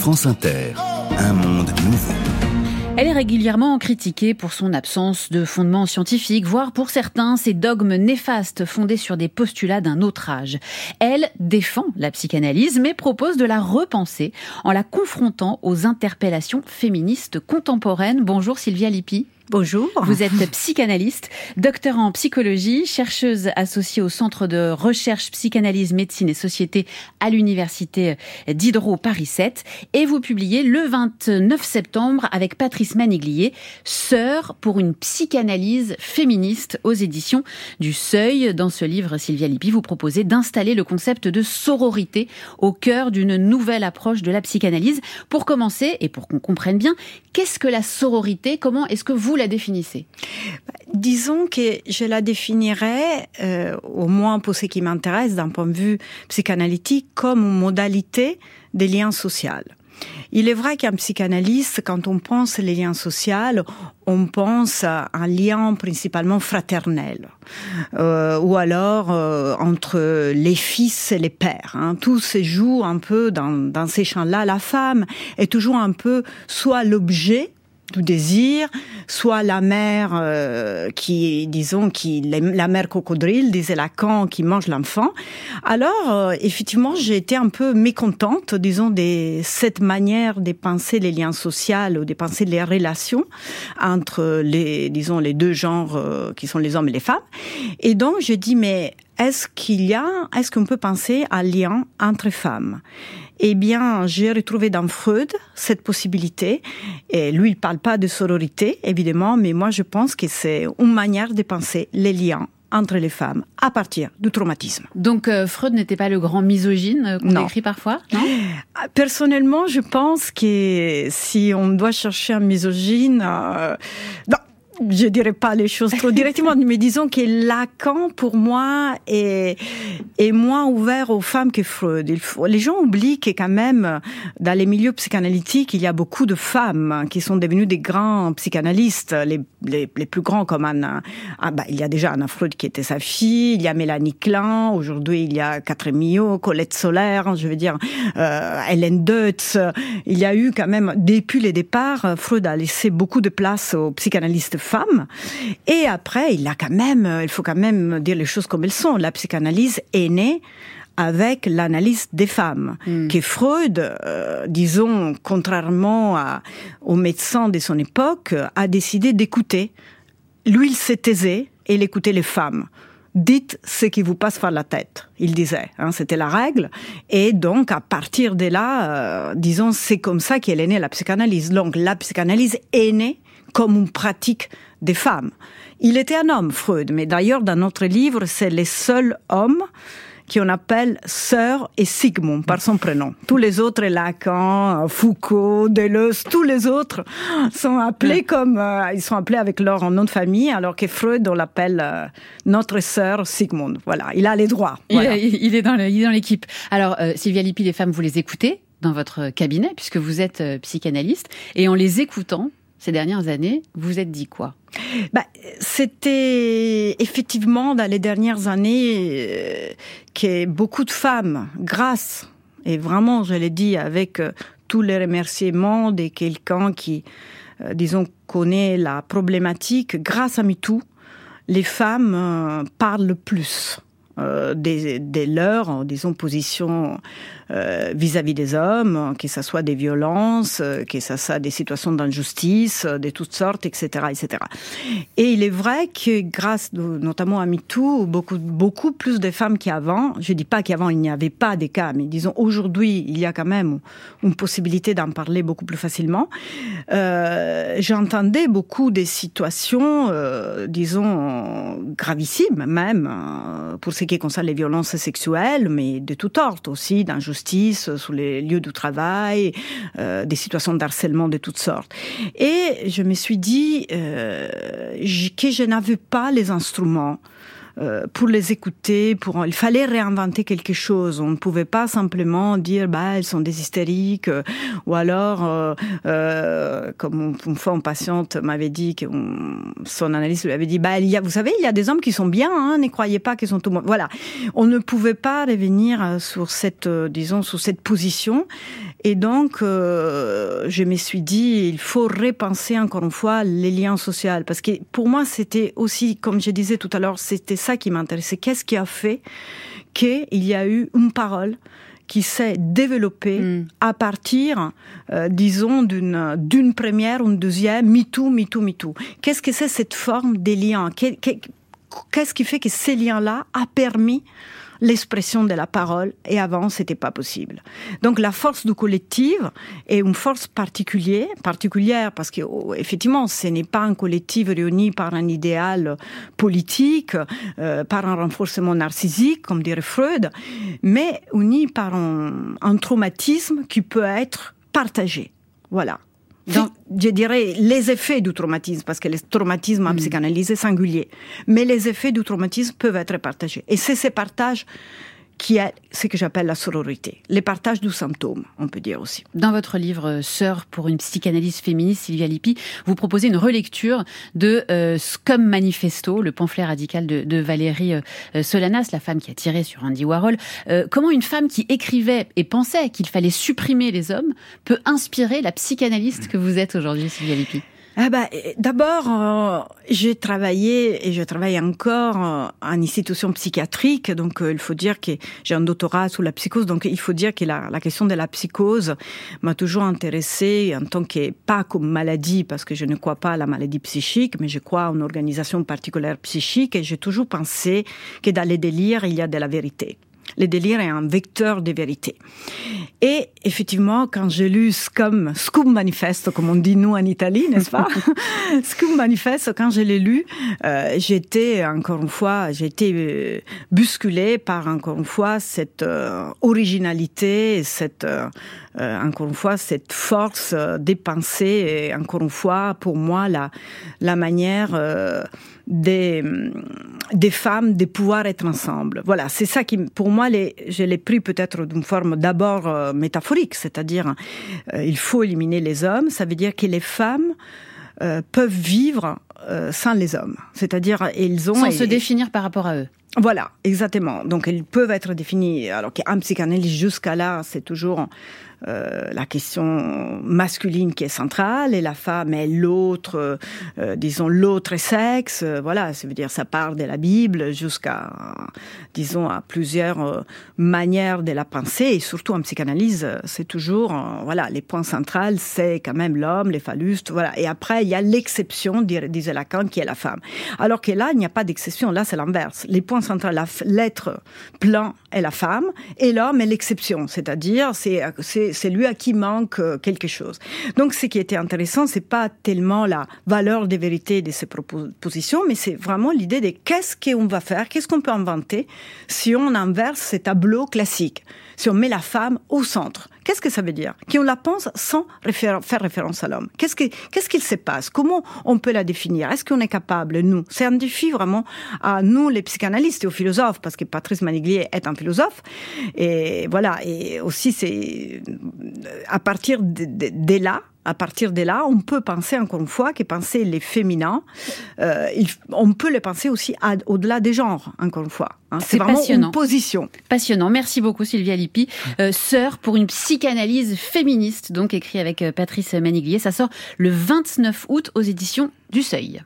France Inter, un monde nouveau. Elle est régulièrement critiquée pour son absence de fondement scientifique, voire pour certains ses dogmes néfastes fondés sur des postulats d'un autre âge. Elle défend la psychanalyse, mais propose de la repenser en la confrontant aux interpellations féministes contemporaines. Bonjour Sylvia Lippi. Bonjour. Vous êtes psychanalyste, docteur en psychologie, chercheuse associée au Centre de recherche psychanalyse, médecine et société à l'Université Diderot Paris 7 et vous publiez le 29 septembre avec Patrice Maniglier, Sœur pour une psychanalyse féministe aux éditions du Seuil. Dans ce livre, Sylvia Lippi, vous proposez d'installer le concept de sororité au cœur d'une nouvelle approche de la psychanalyse. Pour commencer, et pour qu'on comprenne bien, qu'est-ce que la sororité? Comment est-ce que vous la définissez? Disons que je la définirais, euh, au moins pour ce qui m'intéresse d'un point de vue psychanalytique, comme modalité des liens sociaux. Il est vrai qu'un psychanalyste, quand on pense les liens sociaux, on pense à un lien principalement fraternel, euh, ou alors euh, entre les fils et les pères. Hein. Tout se joue un peu dans ces champs-là. La femme est toujours un peu soit l'objet du désir, soit la mère euh, qui, disons, qui la mère crocodile, disait Lacan, qui mange l'enfant. Alors, euh, effectivement, j'ai été un peu mécontente, disons, de cette manière de penser les liens sociaux ou de penser les relations entre les, disons, les deux genres euh, qui sont les hommes et les femmes. Et donc, je dis, mais est-ce qu'il y a, est-ce qu'on peut penser à un lien entre femmes? Eh bien, j'ai retrouvé dans Freud cette possibilité. Et lui, il parle pas de sororité, évidemment, mais moi, je pense que c'est une manière de penser les liens entre les femmes à partir du traumatisme. Donc euh, Freud n'était pas le grand misogyne euh, qu'on écrit parfois non? ah, Personnellement, je pense que si on doit chercher un misogyne, euh, je dirais pas les choses trop directement, mais disons que Lacan, pour moi, est, est moins ouvert aux femmes que Freud. Les gens oublient que quand même, dans les milieux psychanalytiques, il y a beaucoup de femmes qui sont devenues des grands psychanalystes, les, les, les plus grands comme Anna. Ah bah, il y a déjà Anna Freud qui était sa fille, il y a Mélanie Klein, aujourd'hui il y a Catherine Millot, Colette Solaire, je veux dire, euh, Hélène Deutz. Il y a eu quand même, depuis les départs, Freud a laissé beaucoup de place aux psychanalystes femme. Et après, il a quand même, il faut quand même dire les choses comme elles sont. La psychanalyse est née avec l'analyse des femmes, mm. que Freud, euh, disons, contrairement à, aux médecins de son époque, a décidé d'écouter. Lui, il s'est taisé et il écoutait les femmes. Dites ce qui vous passe par la tête, il disait. Hein, C'était la règle. Et donc, à partir de là, euh, disons, c'est comme ça qu'elle est née la psychanalyse. Donc, la psychanalyse est née comme une pratique des femmes. Il était un homme, Freud, mais d'ailleurs, dans notre livre, c'est le seul homme qu'on appelle Sœur et Sigmund par son prénom. Tous les autres, Lacan, Foucault, Deleuze, tous les autres sont appelés comme euh, ils sont appelés avec leur nom de famille, alors que Freud on l'appelle euh, notre sœur Sigmund. Voilà, il a les droits. Il, est dans l'équipe. Alors euh, Sylvia Lippi, les femmes, vous les écoutez dans votre cabinet puisque vous êtes psychanalyste et en les écoutant, ces dernières années, vous êtes dit quoi? Bah, C'était effectivement dans les dernières années euh, que beaucoup de femmes, grâce, et vraiment je l'ai dit avec euh, tous les remerciements de quelqu'un qui, euh, disons, connaît la problématique, grâce à MeToo, les femmes parlent plus des, des leurs, disons, positions euh, vis-à-vis des hommes, que ce soit des violences, euh, que ce soit des situations d'injustice, euh, de toutes sortes, etc., etc. Et il est vrai que grâce notamment à MeToo, beaucoup, beaucoup plus de femmes qu'avant, je dis pas qu'avant il n'y avait pas des cas, mais disons aujourd'hui il y a quand même une possibilité d'en parler beaucoup plus facilement. Euh, J'entendais beaucoup des situations, euh, disons, gravissimes même, pour ce qui concerne les violences sexuelles, mais de toutes sortes aussi, d'injustice justice, sur les lieux de travail, euh, des situations d'harcèlement de toutes sortes. Et je me suis dit euh, que je n'avais pas les instruments euh, pour les écouter, pour il fallait réinventer quelque chose. On ne pouvait pas simplement dire bah elles sont des hystériques euh, ou alors euh, comme une fois une patiente m'avait dit que son analyste lui avait dit bah il y a vous savez il y a des hommes qui sont bien hein, ne croyez pas qu'ils sont tout. Voilà, on ne pouvait pas revenir sur cette disons sur cette position et donc je me suis dit il faut repenser encore une fois les liens sociaux parce que pour moi c'était aussi comme je disais tout à l'heure c'était ça qui m'intéressait. Qu'est-ce qui a fait qu'il y a eu une parole qui s'est développée mm. à partir, euh, disons, d'une d'une première, une deuxième, MeToo, MeToo, MeToo. Qu'est-ce que c'est cette forme des liens? Qu'est-ce qui fait que ces liens-là a permis l'expression de la parole et avant c'était pas possible. Donc la force du collectif est une force particulière, particulière parce que oh, effectivement ce n'est pas un collectif réuni par un idéal politique, euh, par un renforcement narcissique comme dirait Freud, mais uni par un, un traumatisme qui peut être partagé. Voilà je dirais les effets du traumatisme, parce que le traumatisme en mm. psychanalyse est singulier, mais les effets du traumatisme peuvent être partagés. Et c'est ces partages qui est ce que j'appelle la sororité, les partages du symptôme, on peut dire aussi. Dans votre livre euh, Sœur pour une psychanalyse féministe, Sylvia Lippi, vous proposez une relecture de euh, Scum Manifesto, le pamphlet radical de, Valérie euh, Solanas, la femme qui a tiré sur Andy Warhol. comment une femme qui écrivait et pensait qu'il fallait supprimer les hommes peut inspirer la psychanalyste que vous êtes aujourd'hui, Sylvia Lippi? Ah bah, D'abord, euh, j'ai travaillé et je travaille encore euh, en institution psychiatrique. Donc, euh, il faut dire que j'ai un doctorat sur la psychose. Donc, il faut dire que la, la question de la psychose m'a toujours intéressée en tant que, pas comme maladie, parce que je ne crois pas à la maladie psychique, mais je crois en organisation particulière psychique. Et j'ai toujours pensé que dans les délires, il y a de la vérité. Le délire est un vecteur de vérité. Et effectivement, quand j'ai lu Scum, Scum Manifesto, comme on dit nous en Italie, n'est-ce pas? Scum Manifesto, quand je l'ai lu, euh, j'étais encore une fois, été euh, bousculée par encore une fois cette euh, originalité, cette euh, encore une fois cette force des pensées, et encore une fois pour moi la la manière des, des femmes de pouvoir être ensemble. Voilà, c'est ça qui, pour moi, les, je l'ai pris peut-être d'une forme d'abord euh, métaphorique, c'est-à-dire euh, il faut éliminer les hommes, ça veut dire que les femmes euh, peuvent vivre sans les hommes, c'est-à-dire ils ont sans se définir par rapport à eux. Voilà, exactement. Donc ils peuvent être définis. Alors qu'un psychanalyste jusqu'à là, c'est toujours euh, la question masculine qui est centrale et la femme est l'autre, euh, disons l'autre sexe. Euh, voilà, ça veut dire ça part de la Bible jusqu'à, disons, à plusieurs manières de la pensée et surtout en psychanalyse, c'est toujours, voilà, les points centraux, c'est quand même l'homme, les phallus, voilà. Et après, il y a l'exception, disait Lacan, qui est la femme. Alors que là, il n'y a pas d'exception. Là, c'est l'inverse. Les points centraux, l'être plein est la femme et l'homme est l'exception. C'est-à-dire, c'est, c'est c'est lui à qui manque euh, quelque chose. Donc, ce qui était intéressant, c'est pas tellement la valeur des vérités de ces propositions, mais c'est vraiment l'idée de qu'est-ce qu'on va faire, qu'est-ce qu'on peut inventer si on inverse ces tableaux classiques, si on met la femme au centre. Qu'est-ce que ça veut dire? Qu'on la pense sans faire référence à l'homme. Qu'est-ce qu'il se passe? Comment on peut la définir? Est-ce qu'on est capable, nous? C'est un défi vraiment à nous, les psychanalystes et aux philosophes, parce que Patrice Maniglier est un philosophe. Et voilà, et aussi c'est à partir de, là, à partir de là, on peut penser encore une fois que penser les féminins, euh, on peut les penser aussi au-delà des genres, encore une fois. Hein. C'est vraiment une position. Passionnant. Merci beaucoup Sylvia Lippi. Euh, Sœur pour une psychanalyse féministe, donc écrit avec euh, Patrice Maniglier. Ça sort le 29 août aux éditions du Seuil.